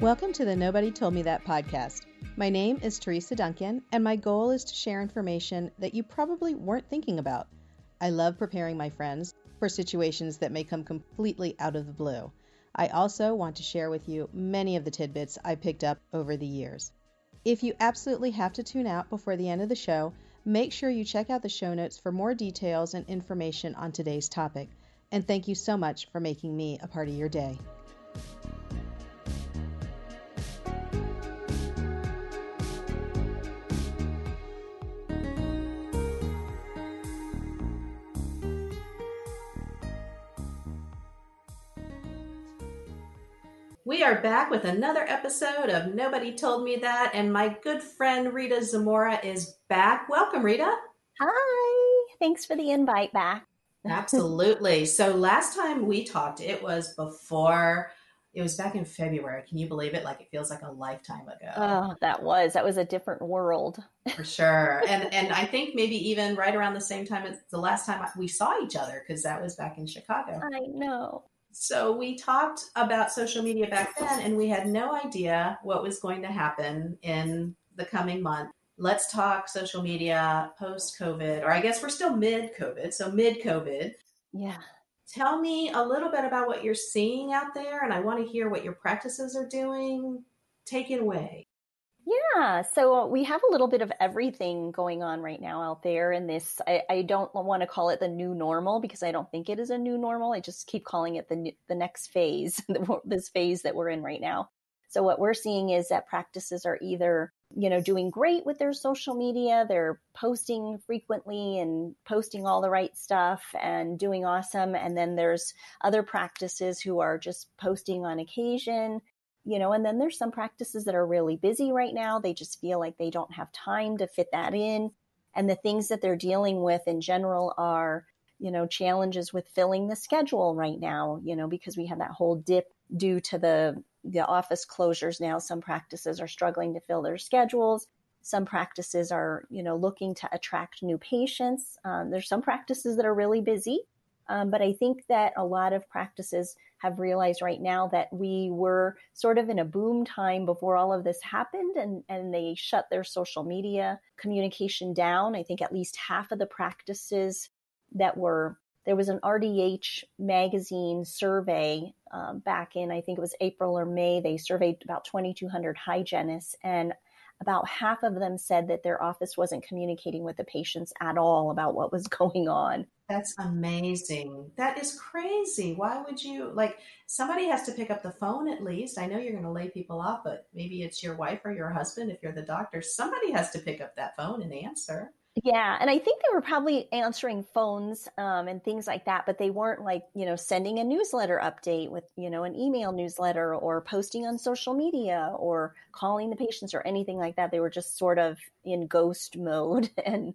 Welcome to the Nobody Told Me That podcast. My name is Teresa Duncan, and my goal is to share information that you probably weren't thinking about. I love preparing my friends for situations that may come completely out of the blue. I also want to share with you many of the tidbits I picked up over the years. If you absolutely have to tune out before the end of the show, make sure you check out the show notes for more details and information on today's topic. And thank you so much for making me a part of your day. We are back with another episode of Nobody Told Me That, and my good friend Rita Zamora is back. Welcome, Rita. Hi. Thanks for the invite back. Absolutely. so, last time we talked, it was before, it was back in February. Can you believe it? Like, it feels like a lifetime ago. Oh, that was. That was a different world. For sure. And, and I think maybe even right around the same time as the last time we saw each other, because that was back in Chicago. I know. So we talked about social media back then, and we had no idea what was going to happen in the coming month. Let's talk social media post COVID, or I guess we're still mid COVID. So mid COVID. Yeah. Tell me a little bit about what you're seeing out there, and I want to hear what your practices are doing. Take it away. Yeah, so uh, we have a little bit of everything going on right now out there in this. I, I, don't want to call it the new normal because I don't think it is a new normal. I just keep calling it the the next phase, this phase that we're in right now. So what we're seeing is that practices are either you know doing great with their social media, they're posting frequently and posting all the right stuff and doing awesome, and then there's other practices who are just posting on occasion you know, and then there's some practices that are really busy right now. They just feel like they don't have time to fit that in. And the things that they're dealing with in general are, you know, challenges with filling the schedule right now, you know, because we have that whole dip due to the the office closures now. Some practices are struggling to fill their schedules. Some practices are, you know, looking to attract new patients. Um, there's some practices that are really busy, um, but I think that a lot of practices have realized right now that we were sort of in a boom time before all of this happened and, and they shut their social media communication down. I think at least half of the practices that were there was an RDH magazine survey um, back in, I think it was April or May. They surveyed about 2,200 hygienists, and about half of them said that their office wasn't communicating with the patients at all about what was going on. That's amazing. That is crazy. Why would you like somebody has to pick up the phone at least? I know you're going to lay people off, but maybe it's your wife or your husband if you're the doctor. Somebody has to pick up that phone and answer. Yeah, and I think they were probably answering phones um, and things like that, but they weren't like you know sending a newsletter update with you know an email newsletter or posting on social media or calling the patients or anything like that. They were just sort of in ghost mode, and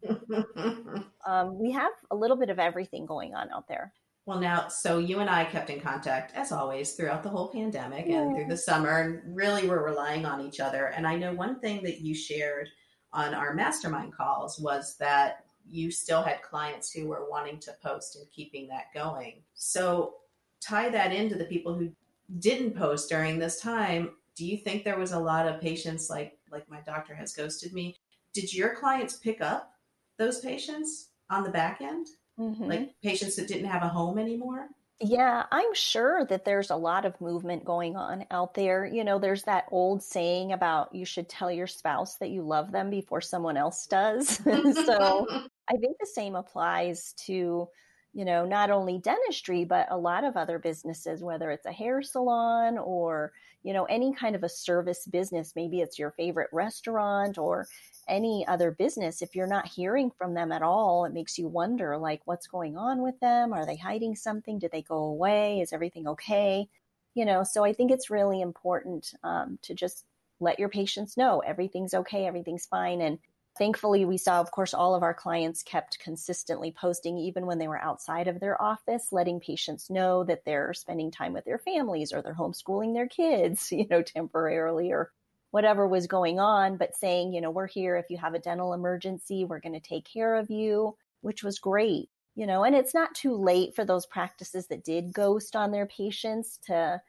um, we have a little bit of everything going on out there. Well, now, so you and I kept in contact as always throughout the whole pandemic yeah. and through the summer, and really were relying on each other. And I know one thing that you shared on our mastermind calls was that you still had clients who were wanting to post and keeping that going. So tie that into the people who didn't post during this time. Do you think there was a lot of patients like like my doctor has ghosted me? Did your clients pick up those patients on the back end? Mm-hmm. Like patients that didn't have a home anymore? Yeah, I'm sure that there's a lot of movement going on out there. You know, there's that old saying about you should tell your spouse that you love them before someone else does. so I think the same applies to, you know, not only dentistry, but a lot of other businesses, whether it's a hair salon or, you know, any kind of a service business. Maybe it's your favorite restaurant or any other business, if you're not hearing from them at all, it makes you wonder like what's going on with them? Are they hiding something? Did they go away? Is everything okay? You know, so I think it's really important um, to just let your patients know everything's okay, everything's fine. And thankfully, we saw, of course, all of our clients kept consistently posting, even when they were outside of their office, letting patients know that they're spending time with their families or they're homeschooling their kids, you know, temporarily or whatever was going on, but saying, you know, we're here if you have a dental emergency, we're going to take care of you, which was great. You know, and it's not too late for those practices that did ghost on their patients to,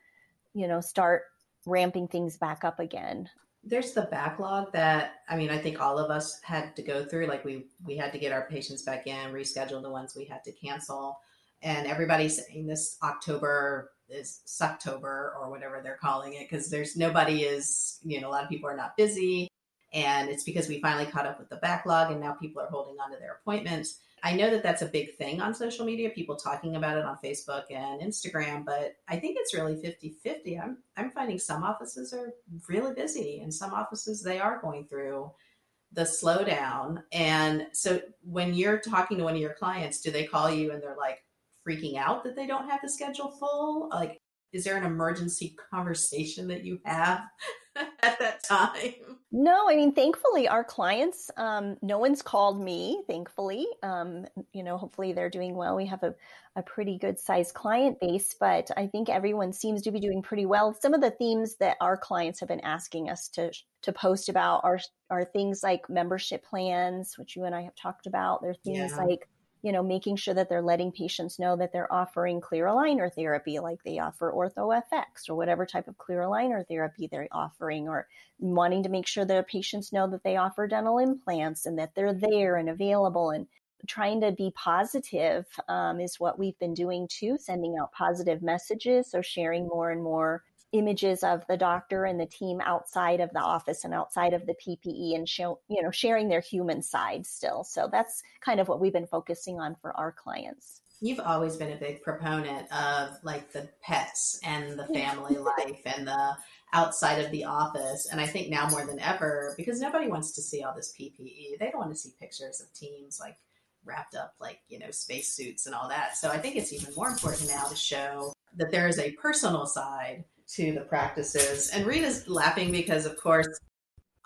you know, start ramping things back up again there's the backlog that I mean I think all of us had to go through like we we had to get our patients back in reschedule the ones we had to cancel. And everybody's saying this October is Sucktober or whatever they're calling it because there's nobody is you know a lot of people are not busy. And it's because we finally caught up with the backlog and now people are holding on to their appointments I know that that's a big thing on social media, people talking about it on Facebook and Instagram, but I think it's really 50 50. I'm, I'm finding some offices are really busy and some offices they are going through the slowdown. And so when you're talking to one of your clients, do they call you and they're like freaking out that they don't have the schedule full? Like, is there an emergency conversation that you have at that time? No, I mean, thankfully, our clients, um, no one's called me, thankfully. Um, you know, hopefully they're doing well. We have a, a pretty good sized client base, but I think everyone seems to be doing pretty well. Some of the themes that our clients have been asking us to, to post about are, are things like membership plans, which you and I have talked about. There are things yeah. like you know, making sure that they're letting patients know that they're offering clear aligner therapy, like they offer OrthoFX or whatever type of clear aligner therapy they're offering, or wanting to make sure that patients know that they offer dental implants and that they're there and available and trying to be positive um, is what we've been doing too, sending out positive messages. So sharing more and more images of the doctor and the team outside of the office and outside of the PPE and show, you know, sharing their human side still. So that's kind of what we've been focusing on for our clients. You've always been a big proponent of like the pets and the family life and the outside of the office. And I think now more than ever, because nobody wants to see all this PPE, they don't want to see pictures of teams like wrapped up like, you know, spacesuits and all that. So I think it's even more important now to show that there is a personal side to the practices. And Rita's laughing because, of course,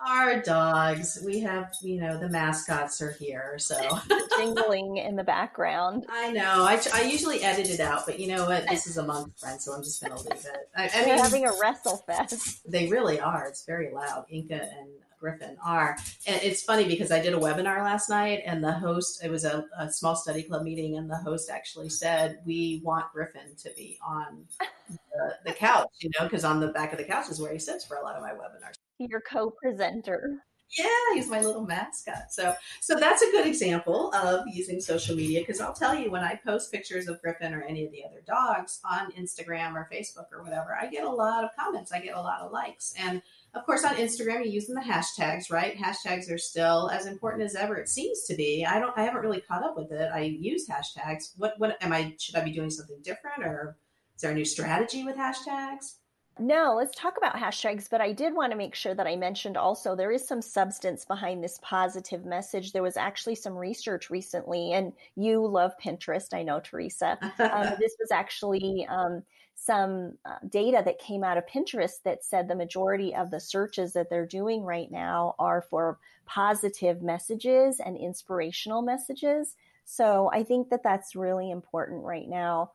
our dogs, we have, you know, the mascots are here. So jingling in the background. I know. I, I usually edit it out, but you know what? This is among friends, so I'm just going to leave it. I, I mean, having a wrestle fest. They really are. It's very loud. Inca and Griffin are. And it's funny because I did a webinar last night and the host, it was a, a small study club meeting, and the host actually said, We want Griffin to be on the, the couch, you know, because on the back of the couch is where he sits for a lot of my webinars. Your co presenter. Yeah, he's my little mascot. So, so that's a good example of using social media because I'll tell you when I post pictures of Griffin or any of the other dogs on Instagram or Facebook or whatever, I get a lot of comments. I get a lot of likes, and of course, on Instagram, you're using the hashtags, right? Hashtags are still as important as ever. It seems to be. I don't. I haven't really caught up with it. I use hashtags. What? What am I? Should I be doing something different, or is there a new strategy with hashtags? No, let's talk about hashtags. But I did want to make sure that I mentioned also there is some substance behind this positive message. There was actually some research recently, and you love Pinterest, I know, Teresa. um, this was actually um, some uh, data that came out of Pinterest that said the majority of the searches that they're doing right now are for positive messages and inspirational messages. So I think that that's really important right now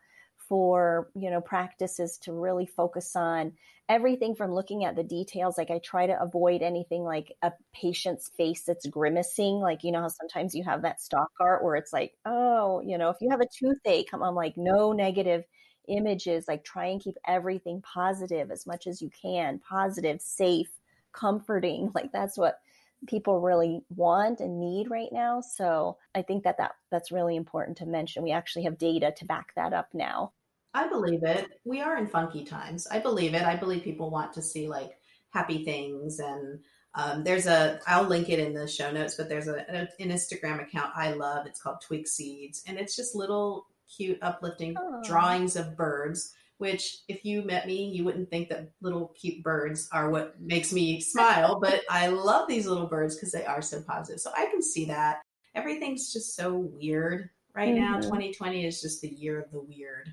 for you know practices to really focus on everything from looking at the details like i try to avoid anything like a patient's face that's grimacing like you know how sometimes you have that stock art where it's like oh you know if you have a toothache i'm like no negative images like try and keep everything positive as much as you can. Positive safe comforting like that's what people really want and need right now. So i think that, that that's really important to mention. We actually have data to back that up now. I believe it. We are in funky times. I believe it. I believe people want to see like happy things and um, there's a i'll link it in the show notes but there's a, an instagram account i love. It's called twig seeds and it's just little cute, uplifting Aww. drawings of birds. Which, if you met me, you wouldn't think that little cute birds are what makes me smile. but I love these little birds because they are so positive. So I can see that. Everything's just so weird right mm-hmm. now. 2020 is just the year of the weird.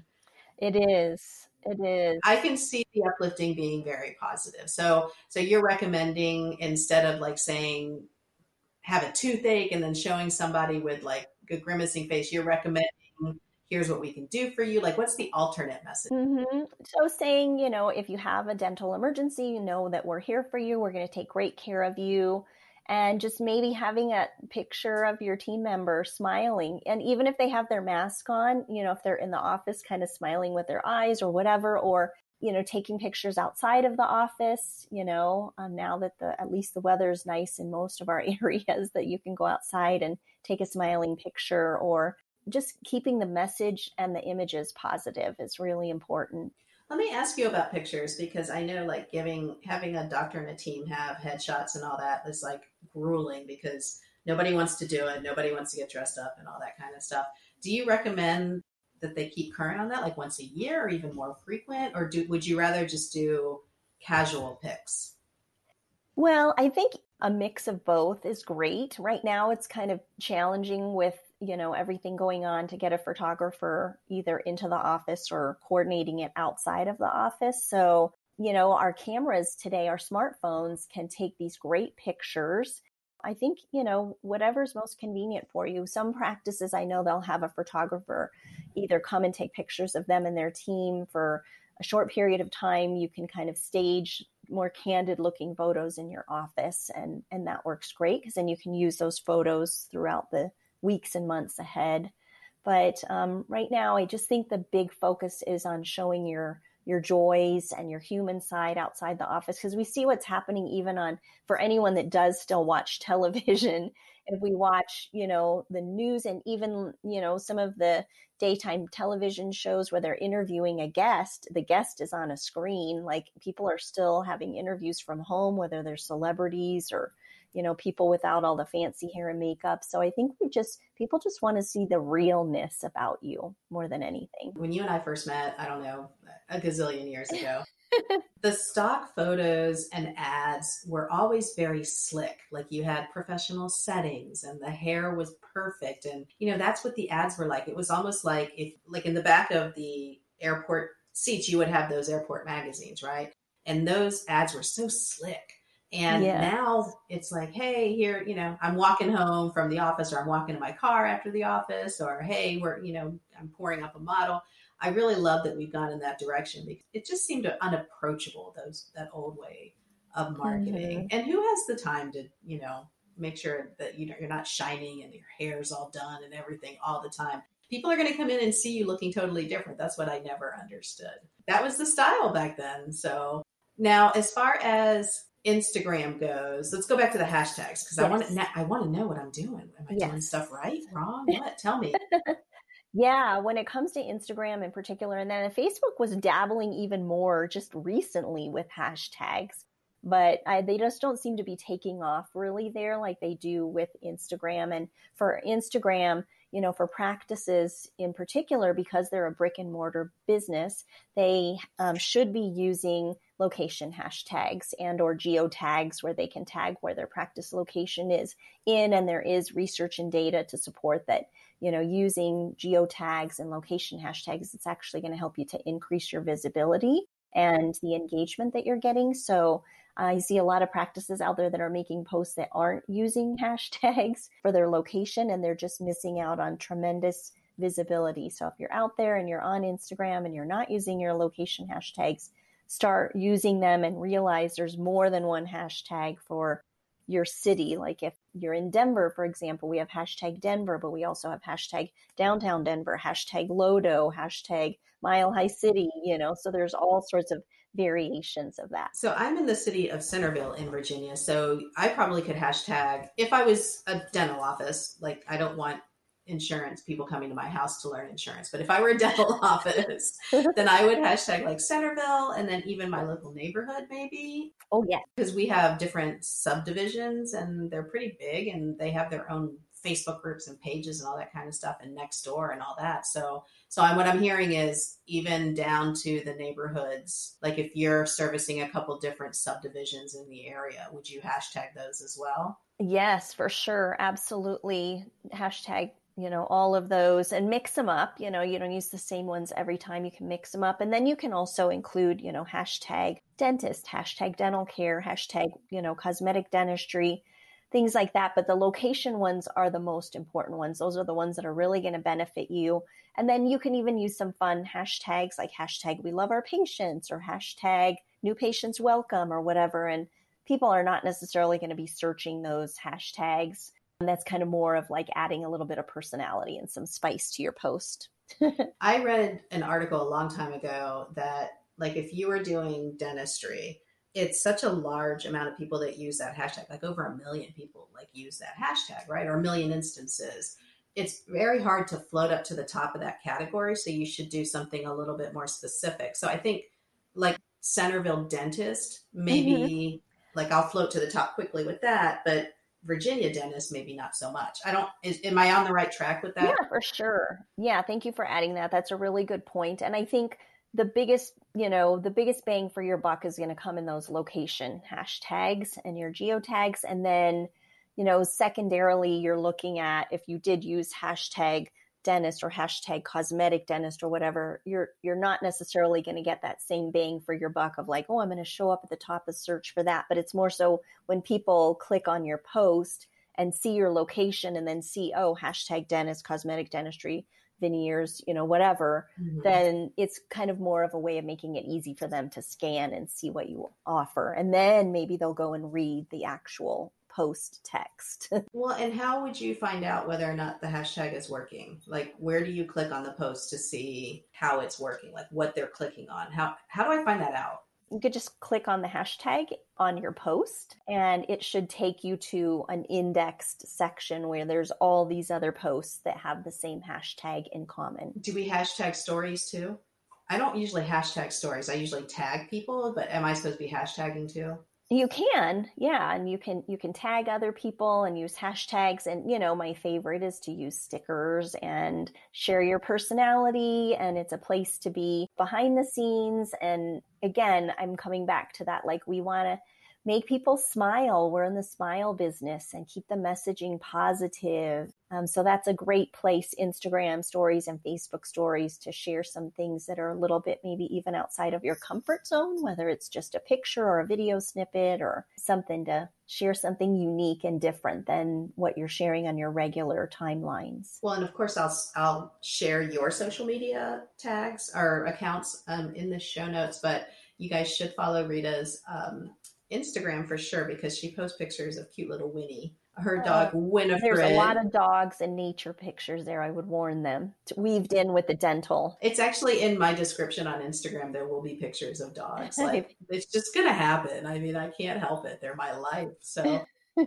It is. It is. I can see the uplifting being very positive. So, so you're recommending instead of like saying have a toothache and then showing somebody with like a grimacing face, you're recommending here's what we can do for you like what's the alternate message mm-hmm. so saying you know if you have a dental emergency you know that we're here for you we're going to take great care of you and just maybe having a picture of your team member smiling and even if they have their mask on you know if they're in the office kind of smiling with their eyes or whatever or you know, taking pictures outside of the office, you know, um, now that the, at least the weather is nice in most of our areas that you can go outside and take a smiling picture or just keeping the message and the images positive is really important. Let me ask you about pictures because I know like giving having a doctor and a team have headshots and all that is like grueling because nobody wants to do it, nobody wants to get dressed up and all that kind of stuff. Do you recommend that they keep current on that, like once a year or even more frequent, or do would you rather just do casual pics? Well, I think a mix of both is great. Right now, it's kind of challenging with you know everything going on to get a photographer either into the office or coordinating it outside of the office. So you know our cameras today, our smartphones can take these great pictures I think, you know, whatever's most convenient for you. Some practices I know they'll have a photographer either come and take pictures of them and their team for a short period of time. You can kind of stage more candid looking photos in your office and and that works great because then you can use those photos throughout the weeks and months ahead. But um, right now, I just think the big focus is on showing your your joys and your human side outside the office because we see what's happening even on for anyone that does still watch television if we watch you know the news and even you know some of the daytime television shows where they're interviewing a guest the guest is on a screen like people are still having interviews from home whether they're celebrities or you know, people without all the fancy hair and makeup. So I think we just, people just want to see the realness about you more than anything. When you and I first met, I don't know, a gazillion years ago, the stock photos and ads were always very slick. Like you had professional settings and the hair was perfect. And, you know, that's what the ads were like. It was almost like if, like in the back of the airport seats, you would have those airport magazines, right? And those ads were so slick and yeah. now it's like, hey, here, you know, I'm walking home from the office or I'm walking to my car after the office or hey, we're, you know, I'm pouring up a model. I really love that we've gone in that direction because it just seemed unapproachable, those that old way of marketing. Mm-hmm. And who has the time to, you know, make sure that you know you're not shining and your hair's all done and everything all the time. People are going to come in and see you looking totally different. That's what I never understood. That was the style back then. So now, as far as Instagram goes, let's go back to the hashtags because yes. I want to. I want to know what I'm doing. Am I yes. doing stuff right, wrong? What? Tell me. yeah, when it comes to Instagram in particular, and then Facebook was dabbling even more just recently with hashtags, but I, they just don't seem to be taking off really there like they do with Instagram. And for Instagram, you know, for practices in particular, because they're a brick and mortar business, they um, should be using location hashtags and or geotags where they can tag where their practice location is in and there is research and data to support that you know using geotags and location hashtags it's actually going to help you to increase your visibility and the engagement that you're getting so uh, I see a lot of practices out there that are making posts that aren't using hashtags for their location and they're just missing out on tremendous visibility. So if you're out there and you're on Instagram and you're not using your location hashtags, start using them and realize there's more than one hashtag for your city. Like if you're in Denver, for example, we have hashtag Denver, but we also have hashtag downtown Denver, hashtag Lodo, hashtag Mile High City, you know, so there's all sorts of variations of that. So I'm in the city of Centreville in Virginia. So I probably could hashtag if I was a dental office, like I don't want insurance people coming to my house to learn insurance. But if I were a dental office, then I would hashtag like Centreville and then even my local neighborhood maybe. Oh yeah. Because we have different subdivisions and they're pretty big and they have their own Facebook groups and pages and all that kind of stuff and Nextdoor and all that. So so I'm, what I'm hearing is even down to the neighborhoods, like if you're servicing a couple different subdivisions in the area, would you hashtag those as well? Yes, for sure. Absolutely. Hashtag you know all of those and mix them up you know you don't use the same ones every time you can mix them up and then you can also include you know hashtag dentist hashtag dental care hashtag you know cosmetic dentistry things like that. But the location ones are the most important ones. Those are the ones that are really going to benefit you. And then you can even use some fun hashtags like hashtag we love our patients or hashtag new patients welcome or whatever. And people are not necessarily going to be searching those hashtags. And that's kind of more of like adding a little bit of personality and some spice to your post. I read an article a long time ago that like if you are doing dentistry, it's such a large amount of people that use that hashtag, like over a million people like use that hashtag, right? Or a million instances. It's very hard to float up to the top of that category. So you should do something a little bit more specific. So I think like Centreville dentist, maybe mm-hmm. like I'll float to the top quickly with that, but Virginia dentist, maybe not so much. I don't, is, am I on the right track with that? Yeah, for sure. Yeah. Thank you for adding that. That's a really good point. And I think the biggest, you know, the biggest bang for your buck is going to come in those location hashtags and your geotags. And then, you know, secondarily, you're looking at if you did use hashtag dentist or hashtag cosmetic dentist or whatever, you're you're not necessarily going to get that same bang for your buck of like, oh, I'm going to show up at the top of search for that. But it's more so when people click on your post and see your location and then see, oh, hashtag dentist, cosmetic dentistry, veneers, you know, whatever, mm-hmm. then it's kind of more of a way of making it easy for them to scan and see what you offer. And then maybe they'll go and read the actual post text. well, and how would you find out whether or not the hashtag is working? Like where do you click on the post to see how it's working? Like what they're clicking on? How how do I find that out? you could just click on the hashtag on your post and it should take you to an indexed section where there's all these other posts that have the same hashtag in common. Do we hashtag stories too? I don't usually hashtag stories. I usually tag people, but am I supposed to be hashtagging too? You can, yeah, and you can you can tag other people and use hashtags and you know my favorite is to use stickers and share your personality and it's a place to be behind the scenes and again, I'm coming back to that like we want to make people smile. We're in the smile business and keep the messaging positive. Um, so that's a great place, Instagram stories and Facebook stories, to share some things that are a little bit maybe even outside of your comfort zone, whether it's just a picture or a video snippet or something to share something unique and different than what you're sharing on your regular timelines. Well, and of course, I'll I'll share your social media tags or accounts um, in the show notes, but you guys should follow Rita's um, Instagram for sure because she posts pictures of cute little Winnie, her oh, dog Winifred. There's a lot of dogs and nature pictures there. I would warn them. It's weaved in with the dental. It's actually in my description on Instagram. There will be pictures of dogs. Like it's just gonna happen. I mean, I can't help it. They're my life. So.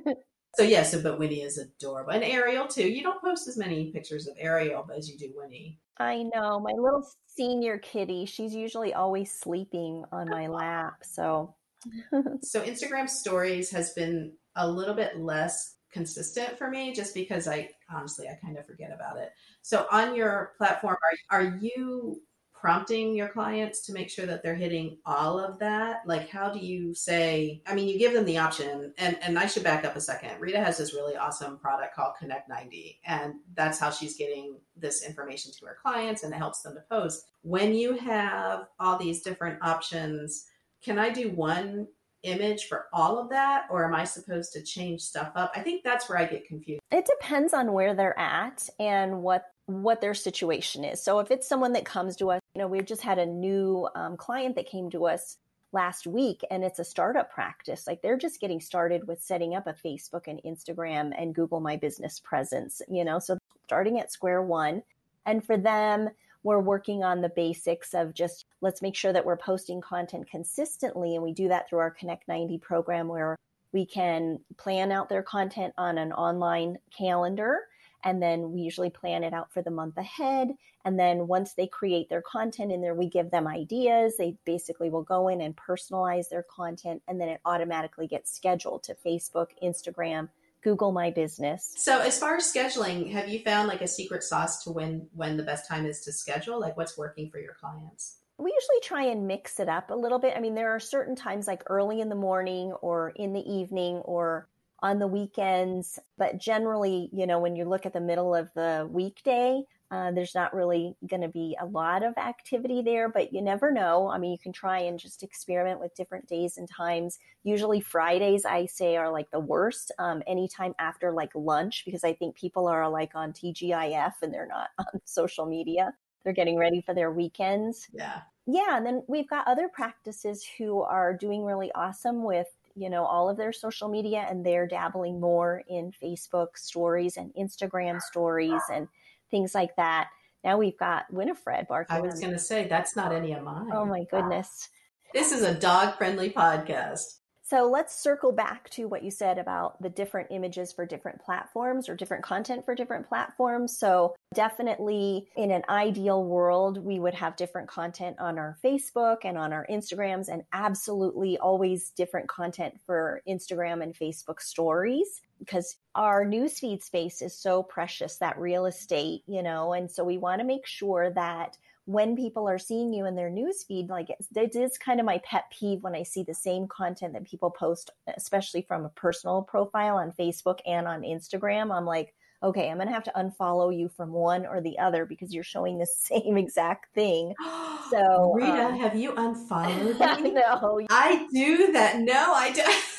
So yes, yeah, so, but Winnie is adorable, and Ariel too. You don't post as many pictures of Ariel as you do Winnie. I know my little senior kitty. She's usually always sleeping on my lap, so so Instagram stories has been a little bit less consistent for me just because I honestly I kind of forget about it. So on your platform are are you prompting your clients to make sure that they're hitting all of that? Like how do you say I mean you give them the option and and I should back up a second. Rita has this really awesome product called Connect 90 and that's how she's getting this information to her clients and it helps them to post. When you have all these different options can I do one image for all of that or am I supposed to change stuff up? I think that's where I get confused. It depends on where they're at and what what their situation is. So if it's someone that comes to us, you know, we've just had a new um, client that came to us last week and it's a startup practice. Like they're just getting started with setting up a Facebook and Instagram and Google My Business presence, you know, so starting at square one. And for them, we're working on the basics of just let's make sure that we're posting content consistently. And we do that through our Connect 90 program where we can plan out their content on an online calendar. And then we usually plan it out for the month ahead. And then once they create their content in there, we give them ideas. They basically will go in and personalize their content. And then it automatically gets scheduled to Facebook, Instagram, Google My Business. So, as far as scheduling, have you found like a secret sauce to when when the best time is to schedule? Like, what's working for your clients? We usually try and mix it up a little bit. I mean, there are certain times like early in the morning or in the evening or on the weekends, but generally, you know, when you look at the middle of the weekday, uh, there's not really going to be a lot of activity there, but you never know. I mean, you can try and just experiment with different days and times. Usually, Fridays, I say, are like the worst. Um, anytime after like lunch, because I think people are like on TGIF and they're not on social media. They're getting ready for their weekends. Yeah. Yeah. And then we've got other practices who are doing really awesome with you know all of their social media and they're dabbling more in facebook stories and instagram stories and things like that. now we've got Winifred barking. I was going to say that's not any of mine. Oh my goodness. This is a dog friendly podcast. So let's circle back to what you said about the different images for different platforms or different content for different platforms. So definitely in an ideal world, we would have different content on our Facebook and on our Instagrams and absolutely always different content for Instagram and Facebook stories because our newsfeed space is so precious, that real estate, you know, and so we want to make sure that when people are seeing you in their newsfeed, like it is kind of my pet peeve when I see the same content that people post, especially from a personal profile on Facebook and on Instagram. I'm like, okay, I'm going to have to unfollow you from one or the other because you're showing the same exact thing. So, Rita, um, have you unfollowed me? no, I do that. No, I do.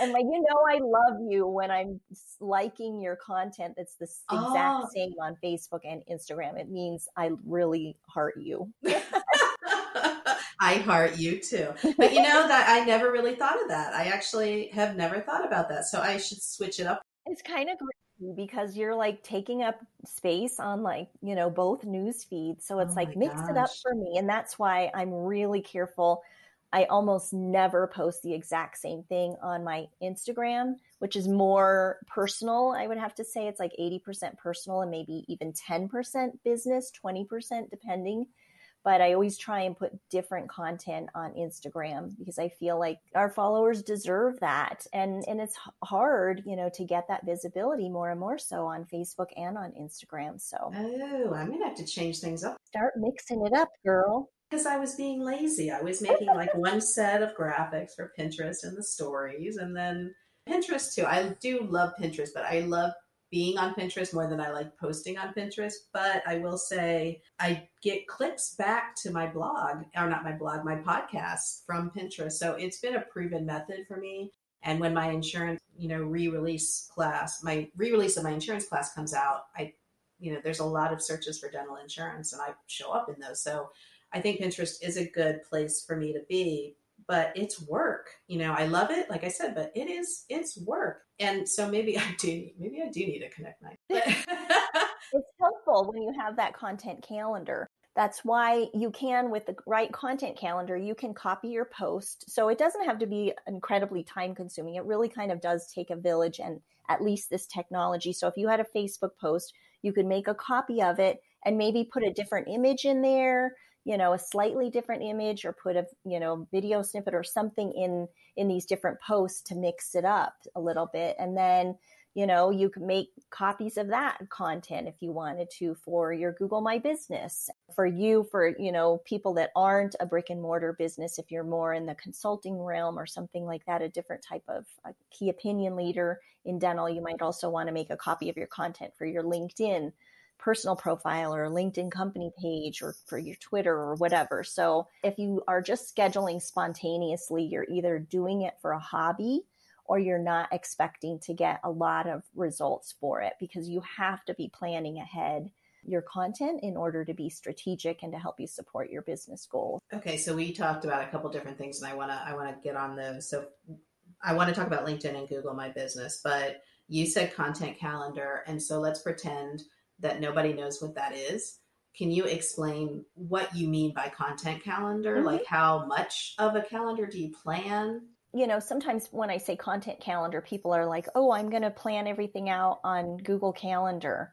and like you know i love you when i'm liking your content that's the exact oh. same on facebook and instagram. It means i really heart you. I heart you too. But you know that i never really thought of that. I actually have never thought about that. So i should switch it up. It's kind of great because you're like taking up space on like you know both news feeds. So it's oh like mix gosh. it up for me. And that's why i'm really careful I almost never post the exact same thing on my Instagram, which is more personal. I would have to say it's like 80% personal and maybe even 10% business, 20% depending. But I always try and put different content on Instagram because I feel like our followers deserve that. And and it's hard, you know, to get that visibility more and more so on Facebook and on Instagram. So Oh, I'm gonna have to change things up. Start mixing it up, girl because I was being lazy. I was making like one set of graphics for Pinterest and the stories, and then Pinterest too. I do love Pinterest, but I love being on Pinterest more than I like posting on Pinterest. But I will say I get clicks back to my blog, or not my blog, my podcast from Pinterest. So it's been a proven method for me. And when my insurance, you know, re-release class, my re-release of my insurance class comes out, I, you know, there's a lot of searches for dental insurance, and I show up in those. So I think Pinterest is a good place for me to be, but it's work. You know, I love it, like I said, but it is it's work. And so maybe I do maybe I do need to connect my It's helpful when you have that content calendar. That's why you can, with the right content calendar, you can copy your post. So it doesn't have to be incredibly time consuming. It really kind of does take a village and at least this technology. So if you had a Facebook post, you could make a copy of it and maybe put a different image in there you know a slightly different image or put a you know video snippet or something in in these different posts to mix it up a little bit. And then you know you can make copies of that content if you wanted to for your google my business. For you for you know people that aren't a brick and mortar business if you're more in the consulting realm or something like that a different type of key opinion leader in dental you might also want to make a copy of your content for your linkedin personal profile or a LinkedIn company page or for your Twitter or whatever. So if you are just scheduling spontaneously, you're either doing it for a hobby or you're not expecting to get a lot of results for it because you have to be planning ahead your content in order to be strategic and to help you support your business goals. Okay, so we talked about a couple different things and I want to I want to get on those. So I want to talk about LinkedIn and Google My Business, but you said content calendar and so let's pretend that nobody knows what that is. Can you explain what you mean by content calendar? Mm-hmm. Like, how much of a calendar do you plan? You know, sometimes when I say content calendar, people are like, oh, I'm going to plan everything out on Google Calendar.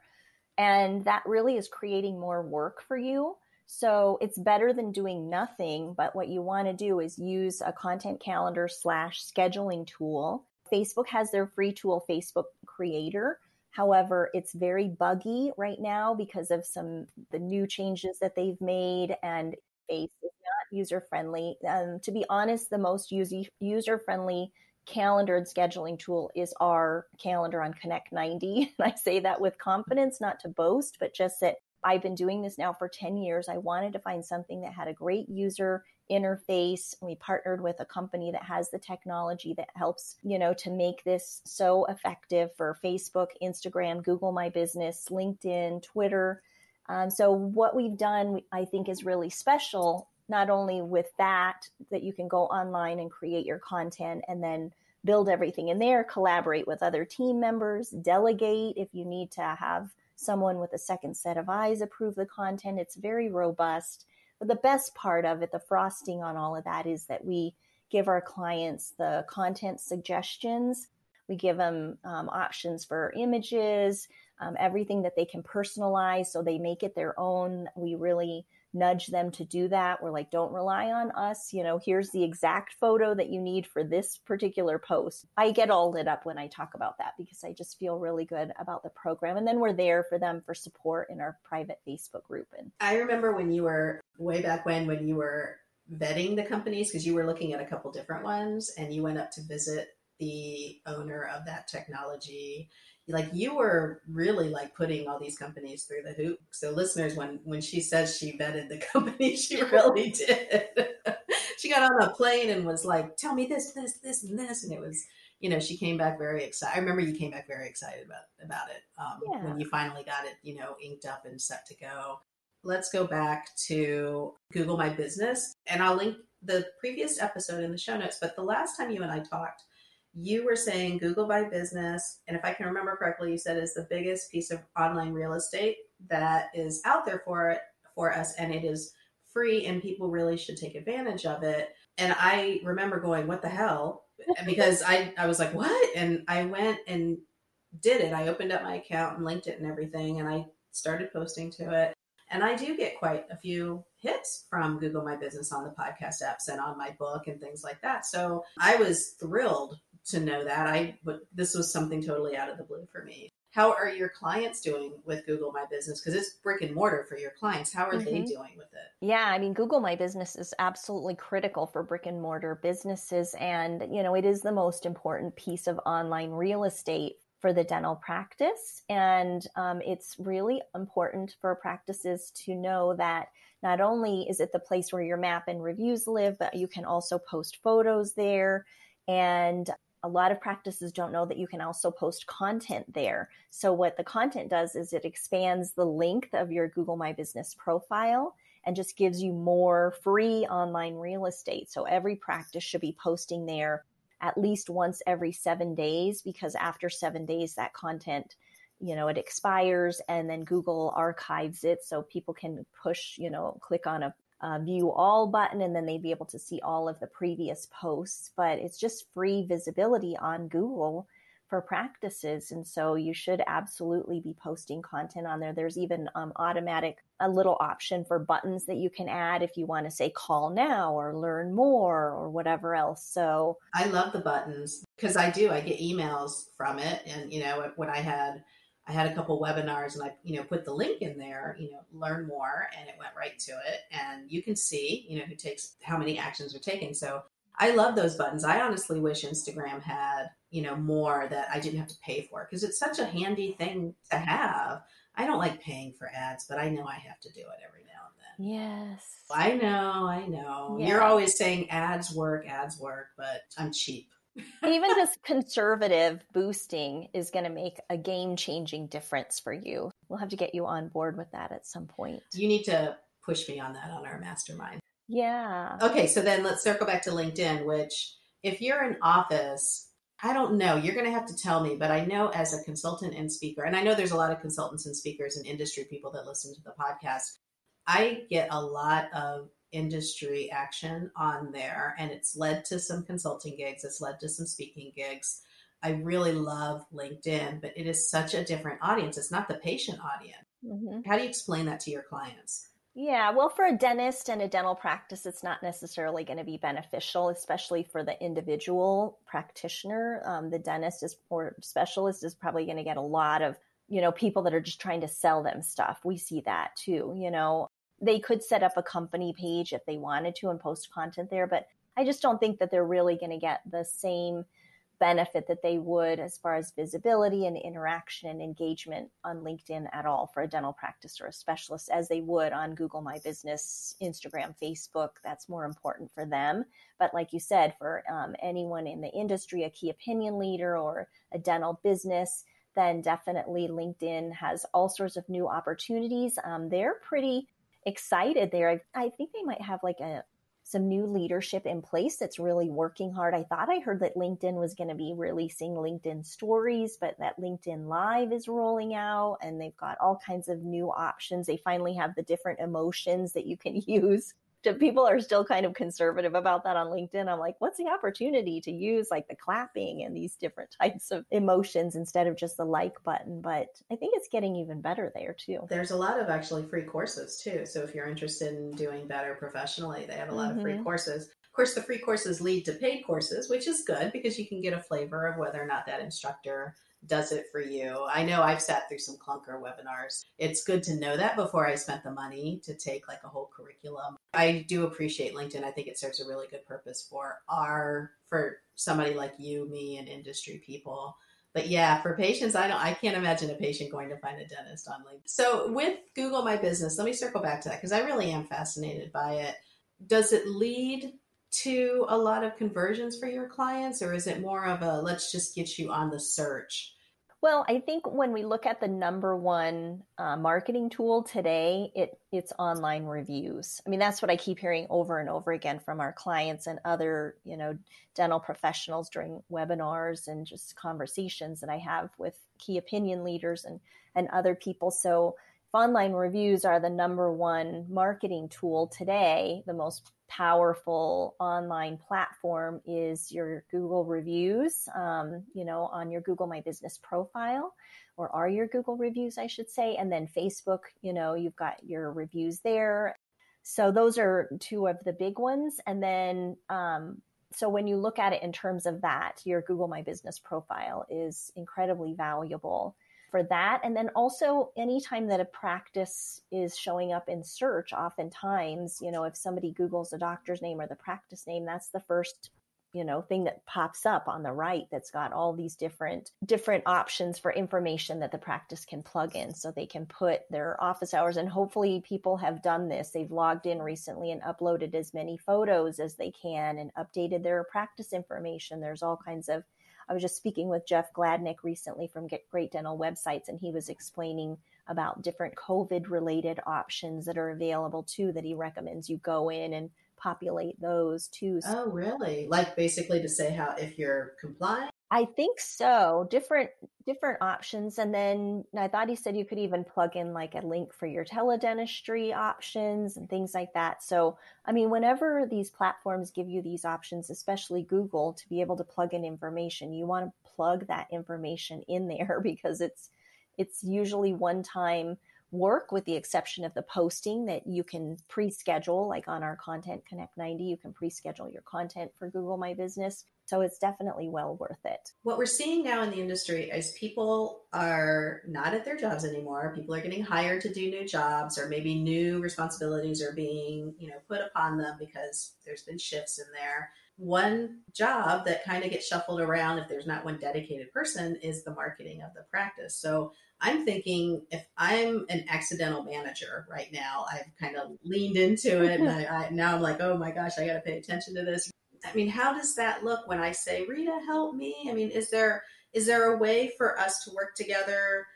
And that really is creating more work for you. So it's better than doing nothing. But what you want to do is use a content calendar slash scheduling tool. Facebook has their free tool, Facebook Creator. However, it's very buggy right now because of some the new changes that they've made and Face is not user friendly. Um, to be honest, the most user friendly calendared scheduling tool is our calendar on Connect 90. And I say that with confidence, not to boast, but just that I've been doing this now for 10 years. I wanted to find something that had a great user interface. We partnered with a company that has the technology that helps, you know, to make this so effective for Facebook, Instagram, Google My Business, LinkedIn, Twitter. Um, so what we've done, I think, is really special. Not only with that, that you can go online and create your content and then build everything in there, collaborate with other team members, delegate if you need to have someone with a second set of eyes approve the content. It's very robust. But the best part of it, the frosting on all of that, is that we give our clients the content suggestions. We give them um, options for images, um, everything that they can personalize so they make it their own. We really nudge them to do that. We're like, don't rely on us. You know, here's the exact photo that you need for this particular post. I get all lit up when I talk about that because I just feel really good about the program. And then we're there for them for support in our private Facebook group. And I remember when you were way back when, when you were vetting the companies, because you were looking at a couple different ones and you went up to visit the owner of that technology like you were really like putting all these companies through the hoop. So listeners, when when she says she vetted the company, she really did. she got on a plane and was like, "Tell me this, this, this, and this," and it was, you know, she came back very excited. I remember you came back very excited about about it um, yeah. when you finally got it, you know, inked up and set to go. Let's go back to Google My Business, and I'll link the previous episode in the show notes. But the last time you and I talked you were saying Google My Business, and if I can remember correctly, you said is the biggest piece of online real estate that is out there for it for us, and it is free, and people really should take advantage of it. And I remember going, "What the hell?" because I I was like, "What?" And I went and did it. I opened up my account and linked it and everything, and I started posting to it. And I do get quite a few hits from Google My Business on the podcast apps and on my book and things like that. So I was thrilled to know that. I but this was something totally out of the blue for me. How are your clients doing with Google My Business? Because it's brick and mortar for your clients. How are mm-hmm. they doing with it? Yeah, I mean, Google My Business is absolutely critical for brick and mortar businesses. And, you know, it is the most important piece of online real estate for the dental practice. And um, it's really important for practices to know that not only is it the place where your map and reviews live, but you can also post photos there. And a lot of practices don't know that you can also post content there. So, what the content does is it expands the length of your Google My Business profile and just gives you more free online real estate. So, every practice should be posting there at least once every seven days because after seven days, that content you know it expires and then google archives it so people can push you know click on a uh, view all button and then they'd be able to see all of the previous posts. But it's just free visibility on Google for practices. And so you should absolutely be posting content on there. There's even um, automatic, a little option for buttons that you can add if you want to say call now or learn more or whatever else. So I love the buttons because I do. I get emails from it. And, you know, when I had I had a couple webinars and I, you know, put the link in there, you know, learn more and it went right to it. And you can see, you know, who takes how many actions are taken. So I love those buttons. I honestly wish Instagram had, you know, more that I didn't have to pay for because it's such a handy thing to have. I don't like paying for ads, but I know I have to do it every now and then. Yes. I know, I know. Yeah. You're always saying ads work, ads work, but I'm cheap. Even just conservative boosting is going to make a game changing difference for you. We'll have to get you on board with that at some point. You need to push me on that on our mastermind. Yeah. Okay, so then let's circle back to LinkedIn, which if you're in office, I don't know, you're going to have to tell me, but I know as a consultant and speaker, and I know there's a lot of consultants and speakers and industry people that listen to the podcast. I get a lot of industry action on there and it's led to some consulting gigs it's led to some speaking gigs i really love linkedin but it is such a different audience it's not the patient audience mm-hmm. how do you explain that to your clients yeah, well, for a dentist and a dental practice, it's not necessarily going to be beneficial, especially for the individual practitioner. Um, the dentist is or specialist is probably going to get a lot of you know people that are just trying to sell them stuff. We see that too. You know, they could set up a company page if they wanted to and post content there, but I just don't think that they're really going to get the same benefit that they would as far as visibility and interaction and engagement on LinkedIn at all for a dental practice or a specialist as they would on Google My Business, Instagram, Facebook. That's more important for them. But like you said, for um, anyone in the industry, a key opinion leader or a dental business, then definitely LinkedIn has all sorts of new opportunities. Um, they're pretty excited there. I, I think they might have like a some new leadership in place that's really working hard. I thought I heard that LinkedIn was going to be releasing LinkedIn stories, but that LinkedIn Live is rolling out and they've got all kinds of new options. They finally have the different emotions that you can use people are still kind of conservative about that on LinkedIn. I'm like, what's the opportunity to use like the clapping and these different types of emotions instead of just the like button? But I think it's getting even better there too. There's a lot of actually free courses too. So if you're interested in doing better professionally, they have a lot mm-hmm. of free mm-hmm. courses. Of course, the free courses lead to paid courses, which is good because you can get a flavor of whether or not that instructor does it for you. I know I've sat through some clunker webinars. It's good to know that before I spent the money to take like a whole curriculum. I do appreciate LinkedIn. I think it serves a really good purpose for our for somebody like you, me, and industry people. But yeah, for patients, I don't I can't imagine a patient going to find a dentist on LinkedIn. So with Google My Business, let me circle back to that because I really am fascinated by it. Does it lead to a lot of conversions for your clients, or is it more of a let's just get you on the search? Well, I think when we look at the number one uh, marketing tool today, it it's online reviews. I mean, that's what I keep hearing over and over again from our clients and other you know dental professionals during webinars and just conversations that I have with key opinion leaders and and other people. So online reviews are the number one marketing tool today, the most powerful online platform is your Google reviews, um, you know, on your Google My Business profile, or are your Google reviews, I should say. And then Facebook, you know, you've got your reviews there. So those are two of the big ones. And then, um, so when you look at it in terms of that, your Google My Business profile is incredibly valuable for that. And then also, anytime that a practice is showing up in search, oftentimes, you know, if somebody Googles the doctor's name or the practice name, that's the first you know thing that pops up on the right that's got all these different different options for information that the practice can plug in. So they can put their office hours and hopefully people have done this. They've logged in recently and uploaded as many photos as they can and updated their practice information. There's all kinds of I was just speaking with Jeff Gladnick recently from Great Dental Websites, and he was explaining about different COVID related options that are available too that he recommends you go in and populate those too. Oh, really? Like basically to say how if you're compliant I think so. Different different options, and then I thought he said you could even plug in like a link for your teledentistry options and things like that. So, I mean, whenever these platforms give you these options, especially Google, to be able to plug in information, you want to plug that information in there because it's it's usually one time work with the exception of the posting that you can pre-schedule like on our content connect 90 you can pre-schedule your content for google my business so it's definitely well worth it. What we're seeing now in the industry is people are not at their jobs anymore. People are getting hired to do new jobs or maybe new responsibilities are being, you know, put upon them because there's been shifts in there. One job that kind of gets shuffled around if there's not one dedicated person is the marketing of the practice. So I'm thinking if I'm an accidental manager right now, I've kind of leaned into it and I, I, now I'm like, oh my gosh, I got to pay attention to this. I mean, how does that look when I say, Rita, help me? I mean, is there is there a way for us to work together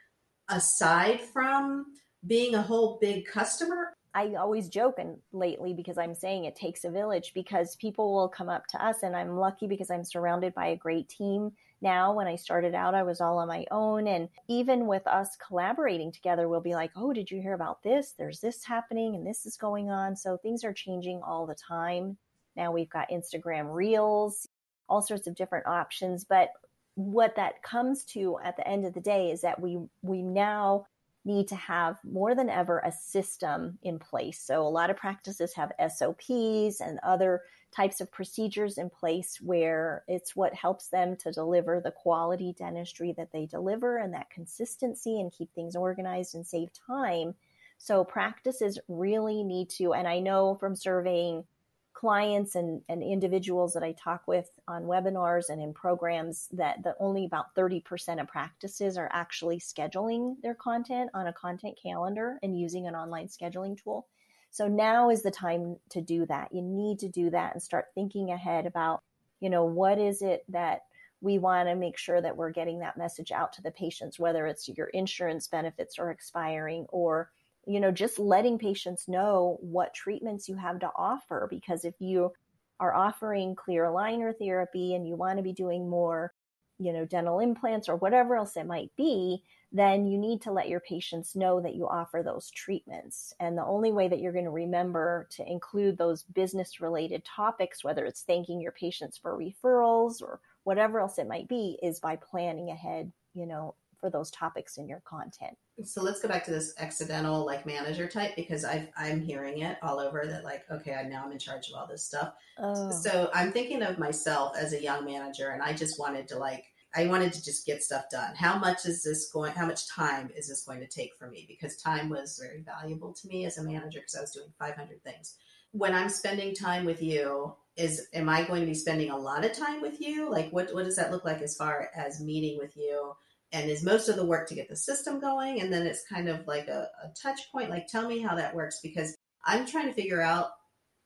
aside from being a whole big customer? I always joke and lately because I'm saying it takes a village because people will come up to us and I'm lucky because I'm surrounded by a great team now when I started out I was all on my own and even with us collaborating together we'll be like oh did you hear about this there's this happening and this is going on so things are changing all the time now we've got Instagram Reels, all sorts of different options. But what that comes to at the end of the day is that we we now need to have more than ever a system in place. So a lot of practices have SOPs and other types of procedures in place where it's what helps them to deliver the quality dentistry that they deliver and that consistency and keep things organized and save time. So practices really need to, and I know from surveying clients and, and individuals that I talk with on webinars and in programs that, the only about 30% of practices are actually scheduling their content on a content calendar and using an online scheduling tool. So now is the time to do that. You need to do that and start thinking ahead about, you know, what is it that we want to make sure that we're getting that message out to the patients, whether it's your insurance benefits are expiring or you know, just letting patients know what treatments you have to offer. Because if you are offering clear aligner therapy and you want to be doing more, you know, dental implants or whatever else it might be, then you need to let your patients know that you offer those treatments. And the only way that you're going to remember to include those business related topics, whether it's thanking your patients for referrals or whatever else it might be, is by planning ahead, you know, for those topics in your content. So let's go back to this accidental like manager type because i am hearing it all over that like okay I, now I'm in charge of all this stuff. Oh. So I'm thinking of myself as a young manager and I just wanted to like I wanted to just get stuff done. How much is this going? How much time is this going to take for me? Because time was very valuable to me as a manager because I was doing 500 things. When I'm spending time with you, is am I going to be spending a lot of time with you? Like what what does that look like as far as meeting with you? and is most of the work to get the system going and then it's kind of like a, a, touch point like tell me how that works because i'm trying to figure out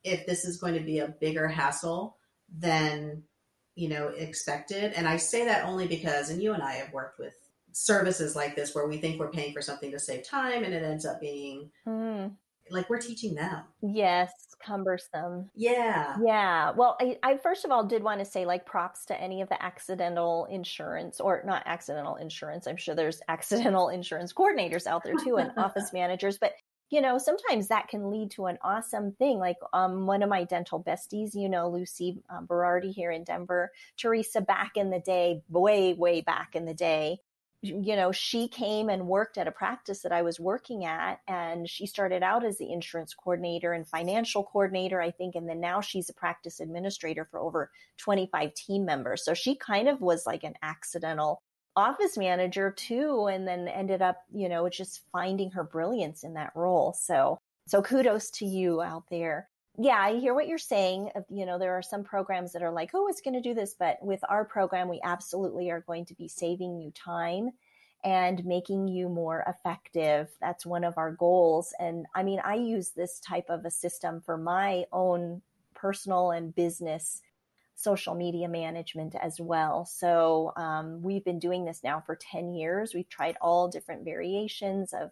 if this is going to be a bigger hassle than you know expected and i say that only because and you and i have worked with services like this where we think we're paying for something to save time and it ends up being mm like we're teaching them. Yes, cumbersome. Yeah. Yeah. Well, I, I first of all did want to say like props to any of the accidental insurance or not accidental insurance. I'm sure there's accidental insurance coordinators out there too and office managers, but you know, sometimes that can lead to an awesome thing. Like um, one of my dental besties, you know, Lucy um, Berardi here in Denver, Teresa back in the day, way, way back in the day, you know, she came and worked at a practice that I was working at. And she started out as the insurance coordinator and financial coordinator, I think. And then now she's a practice administrator for over 25 team members. So she kind of was like an accidental office manager too. And then ended up, you know, just finding her brilliance in that role. So, so kudos to you out there yeah, I hear what you're saying. You know, there are some programs that are like, oh, it's going to do this. But with our program, we absolutely are going to be saving you time and making you more effective. That's one of our goals. And I mean, I use this type of a system for my own personal and business social media management as well. So um, we've been doing this now for 10 years. We've tried all different variations of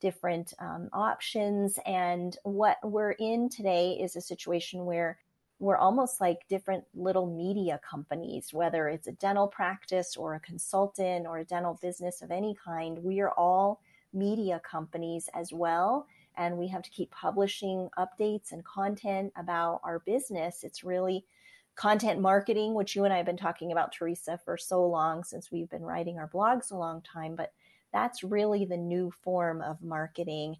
different um, options. And what we're in today is a situation where we're almost like different little media companies, whether it's a dental practice or a consultant or a dental business of any kind. We are all media companies as well. And we have to keep publishing updates and content about our business. It's really content marketing, which you and I have been talking about, Teresa, for so long since we've been writing our blogs a long time. But that's really the new form of marketing.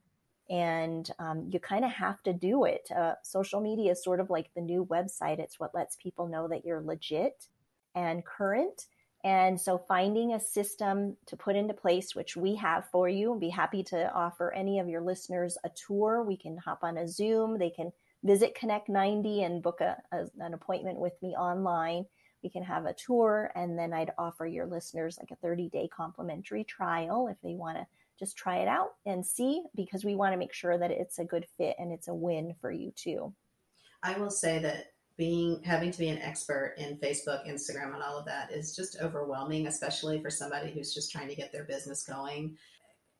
And um, you kind of have to do it. Uh, social media is sort of like the new website. It's what lets people know that you're legit and current. And so finding a system to put into place, which we have for you, and be happy to offer any of your listeners a tour. We can hop on a Zoom. They can visit Connect 90 and book a, a, an appointment with me online we can have a tour and then I'd offer your listeners like a 30 day complimentary trial if they want to just try it out and see because we want to make sure that it's a good fit and it's a win for you too. I will say that being having to be an expert in Facebook, Instagram, and all of that is just overwhelming, especially for somebody who's just trying to get their business going.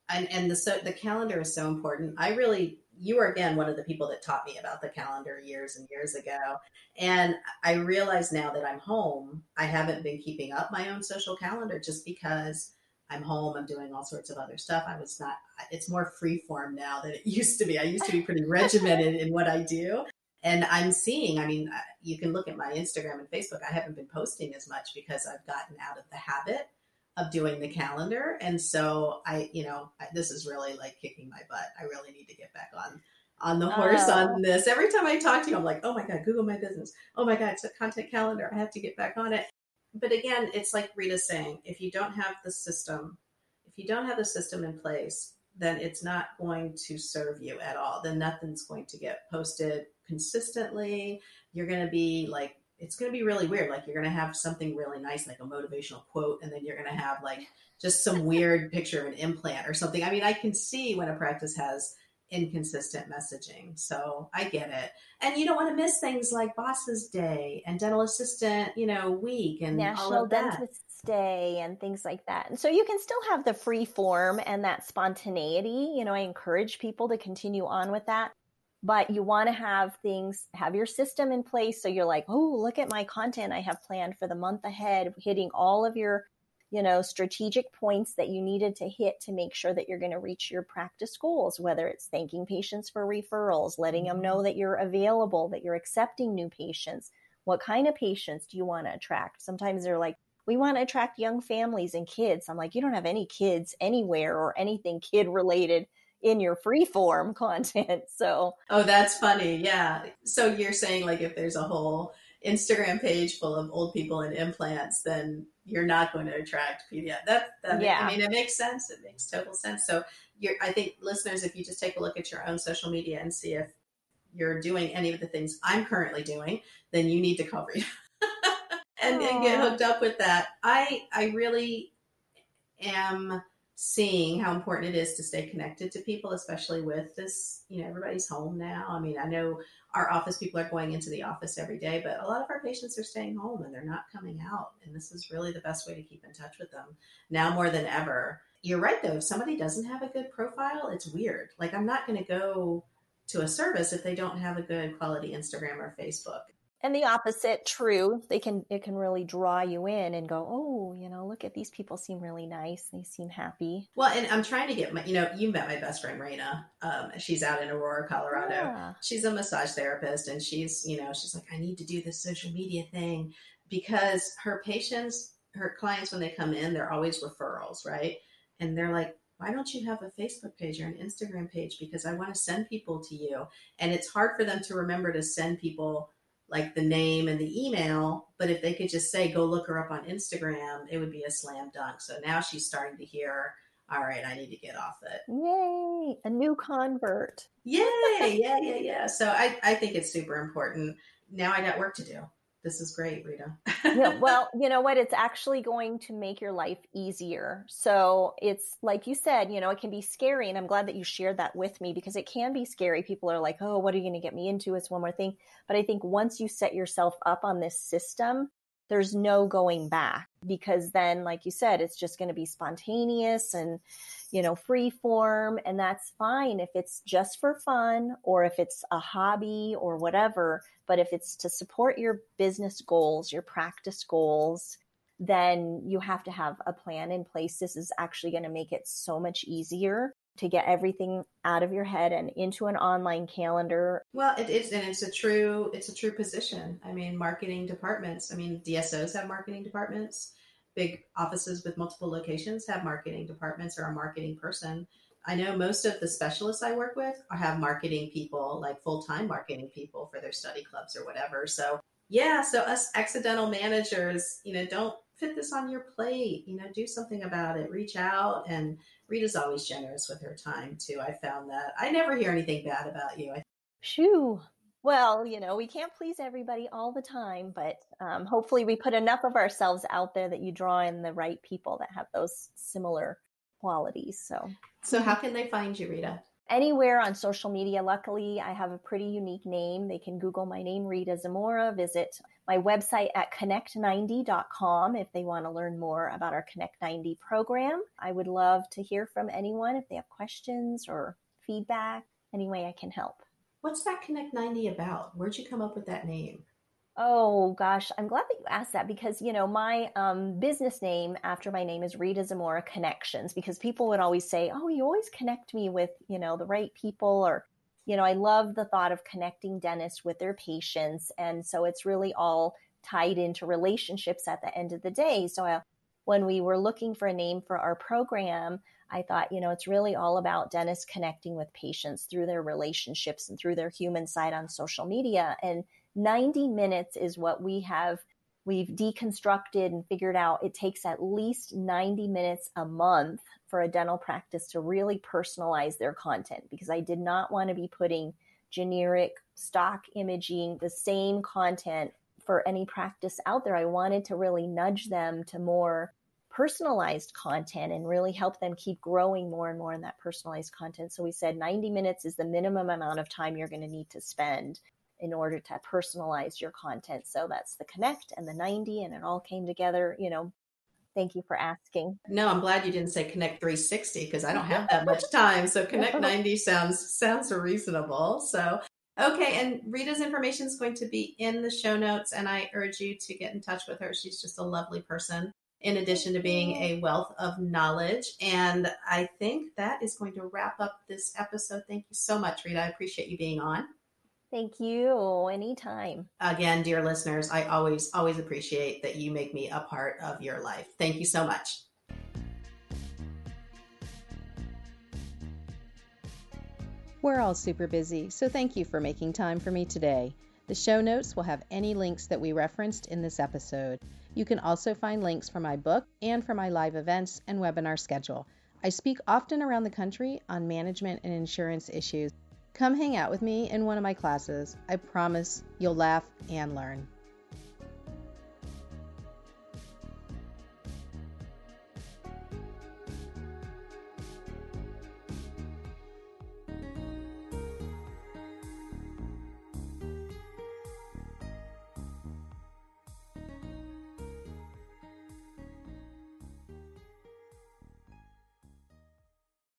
And and the so the calendar is so important. I really you were again one of the people that taught me about the calendar years and years ago. And I realize now that I'm home, I haven't been keeping up my own social calendar just because I'm home, I'm doing all sorts of other stuff. I was not, it's more free form now than it used to be. I used to be pretty regimented in what I do. And I'm seeing, I mean, uh, you can look at my Instagram and Facebook. I haven't been posting as much because I've gotten out of the habit of doing the calendar. And so I, you know, I, this is really like kicking my butt. I really need to get back on on the horse oh. on this. Every time I talk to you, I'm like, oh my God, Google my business. Oh my God, it's a content calendar. I have to get back on it. But again, it's like Rita's saying, if you don't have the system, if you don't have the system in place, then it's not going to serve you at all. Then nothing's going to get posted consistently. You're going to be like it's going to be really weird. Like you're going to have something really nice, like a motivational quote, and then you're going to have like just some weird picture of an implant or something. I mean, I can see when a practice has inconsistent messaging. So I get it. And you don't want to miss things like Bosses Day and Dental Assistant, you know, Week and National Dentists Day and things like that. And so you can still have the free form and that spontaneity. You know, I encourage people to continue on with that. But you want to have things, have your system in place. So you're like, oh, look at my content I have planned for the month ahead, hitting all of your, you know, strategic points that you needed to hit to make sure that you're going to reach your practice goals, whether it's thanking patients for referrals, letting them know mm-hmm. that you're available, that you're accepting new patients. What kind of patients do you want to attract? Sometimes they're like, we want to attract young families and kids. I'm like, you don't have any kids anywhere or anything kid related in your free form content. So, oh, that's funny. Yeah. So you're saying like if there's a whole Instagram page full of old people and implants, then you're not going to attract pediatric. That, that yeah. I mean, it makes sense. It makes total sense. So you're, I think listeners, if you just take a look at your own social media and see if you're doing any of the things I'm currently doing, then you need to cover it. and, and get hooked up with that. I I really am seeing how important it is to stay connected to people, especially with this, you know, everybody's home now. I mean, I know our office people are going into the office every day, but a lot of our patients are staying home and they're not coming out. And this is really the best way to keep in touch with them now more than ever. You're right, though. If somebody doesn't have a good profile, it's weird. Like, I'm not going to go to a service if they don't have a good quality Instagram or Facebook and the opposite true they can it can really draw you in and go oh you know look at these people seem really nice they seem happy well and i'm trying to get my you know you met my best friend Raina. Um, she's out in aurora colorado yeah. she's a massage therapist and she's you know she's like i need to do this social media thing because her patients her clients when they come in they're always referrals right and they're like why don't you have a Facebook page or an Instagram page? Because I want to send people to you. And it's hard for them to remember to send people like the name and the email, but if they could just say, go look her up on Instagram, it would be a slam dunk. So now she's starting to hear, all right, I need to get off it. Yay, a new convert. Yay, yeah, yeah, yeah. So I, I think it's super important. Now I got work to do this is great, Rita. yeah, well, you know what? It's actually going to make your life easier. So it's like you said, you know, it can be scary. And I'm glad that you shared that with me because it can be scary. People are like, oh, what are you going to get me into? It's one more thing. But I think once you set yourself up on this system, there's no going back because then, like you said, it's just going to be spontaneous and, you know, free form. And that's fine if it's just for fun or if it's a hobby or whatever. But if it's to support your business goals, your practice goals, then you have to have a plan in place. This is actually going to make it so much easier to get everything out of your head and into an online calendar. Well, it is, and it's a true, it's a true position. I mean, marketing departments. I mean, DSOs have marketing departments. Big offices with multiple locations have marketing departments or a marketing person. I know most of the specialists I work with have marketing people, like full time marketing people for their study clubs or whatever. So, yeah, so us accidental managers, you know, don't fit this on your plate. You know, do something about it. Reach out and Rita's always generous with her time too. I found that. I never hear anything bad about you. Shoo. Well, you know, we can't please everybody all the time, but um, hopefully we put enough of ourselves out there that you draw in the right people that have those similar qualities. So, so how can they find you, Rita? Anywhere on social media. Luckily, I have a pretty unique name. They can Google my name, Rita Zamora. Visit my website at connect90.com if they want to learn more about our Connect 90 program. I would love to hear from anyone if they have questions or feedback, any way I can help. What's that Connect 90 about? Where'd you come up with that name? Oh gosh, I'm glad that you asked that because you know my um, business name after my name is Rita Zamora Connections because people would always say, "Oh, you always connect me with you know the right people," or you know, I love the thought of connecting dentists with their patients. And so it's really all tied into relationships at the end of the day. So I, when we were looking for a name for our program, I thought, you know, it's really all about dentists connecting with patients through their relationships and through their human side on social media. And 90 minutes is what we have we've deconstructed and figured out it takes at least 90 minutes a month for a dental practice to really personalize their content because I did not want to be putting generic stock imaging, the same content for any practice out there. I wanted to really nudge them to more personalized content and really help them keep growing more and more in that personalized content. So we said 90 minutes is the minimum amount of time you're going to need to spend in order to personalize your content. So that's the connect and the 90 and it all came together, you know, Thank you for asking. No, I'm glad you didn't say Connect 360 because I don't have that much time. So Connect 90 sounds sounds reasonable. So okay, and Rita's information is going to be in the show notes, and I urge you to get in touch with her. She's just a lovely person. In addition to being a wealth of knowledge. And I think that is going to wrap up this episode. Thank you so much, Rita. I appreciate you being on. Thank you. Anytime. Again, dear listeners, I always, always appreciate that you make me a part of your life. Thank you so much. We're all super busy, so thank you for making time for me today. The show notes will have any links that we referenced in this episode. You can also find links for my book and for my live events and webinar schedule. I speak often around the country on management and insurance issues. Come hang out with me in one of my classes. I promise you'll laugh and learn.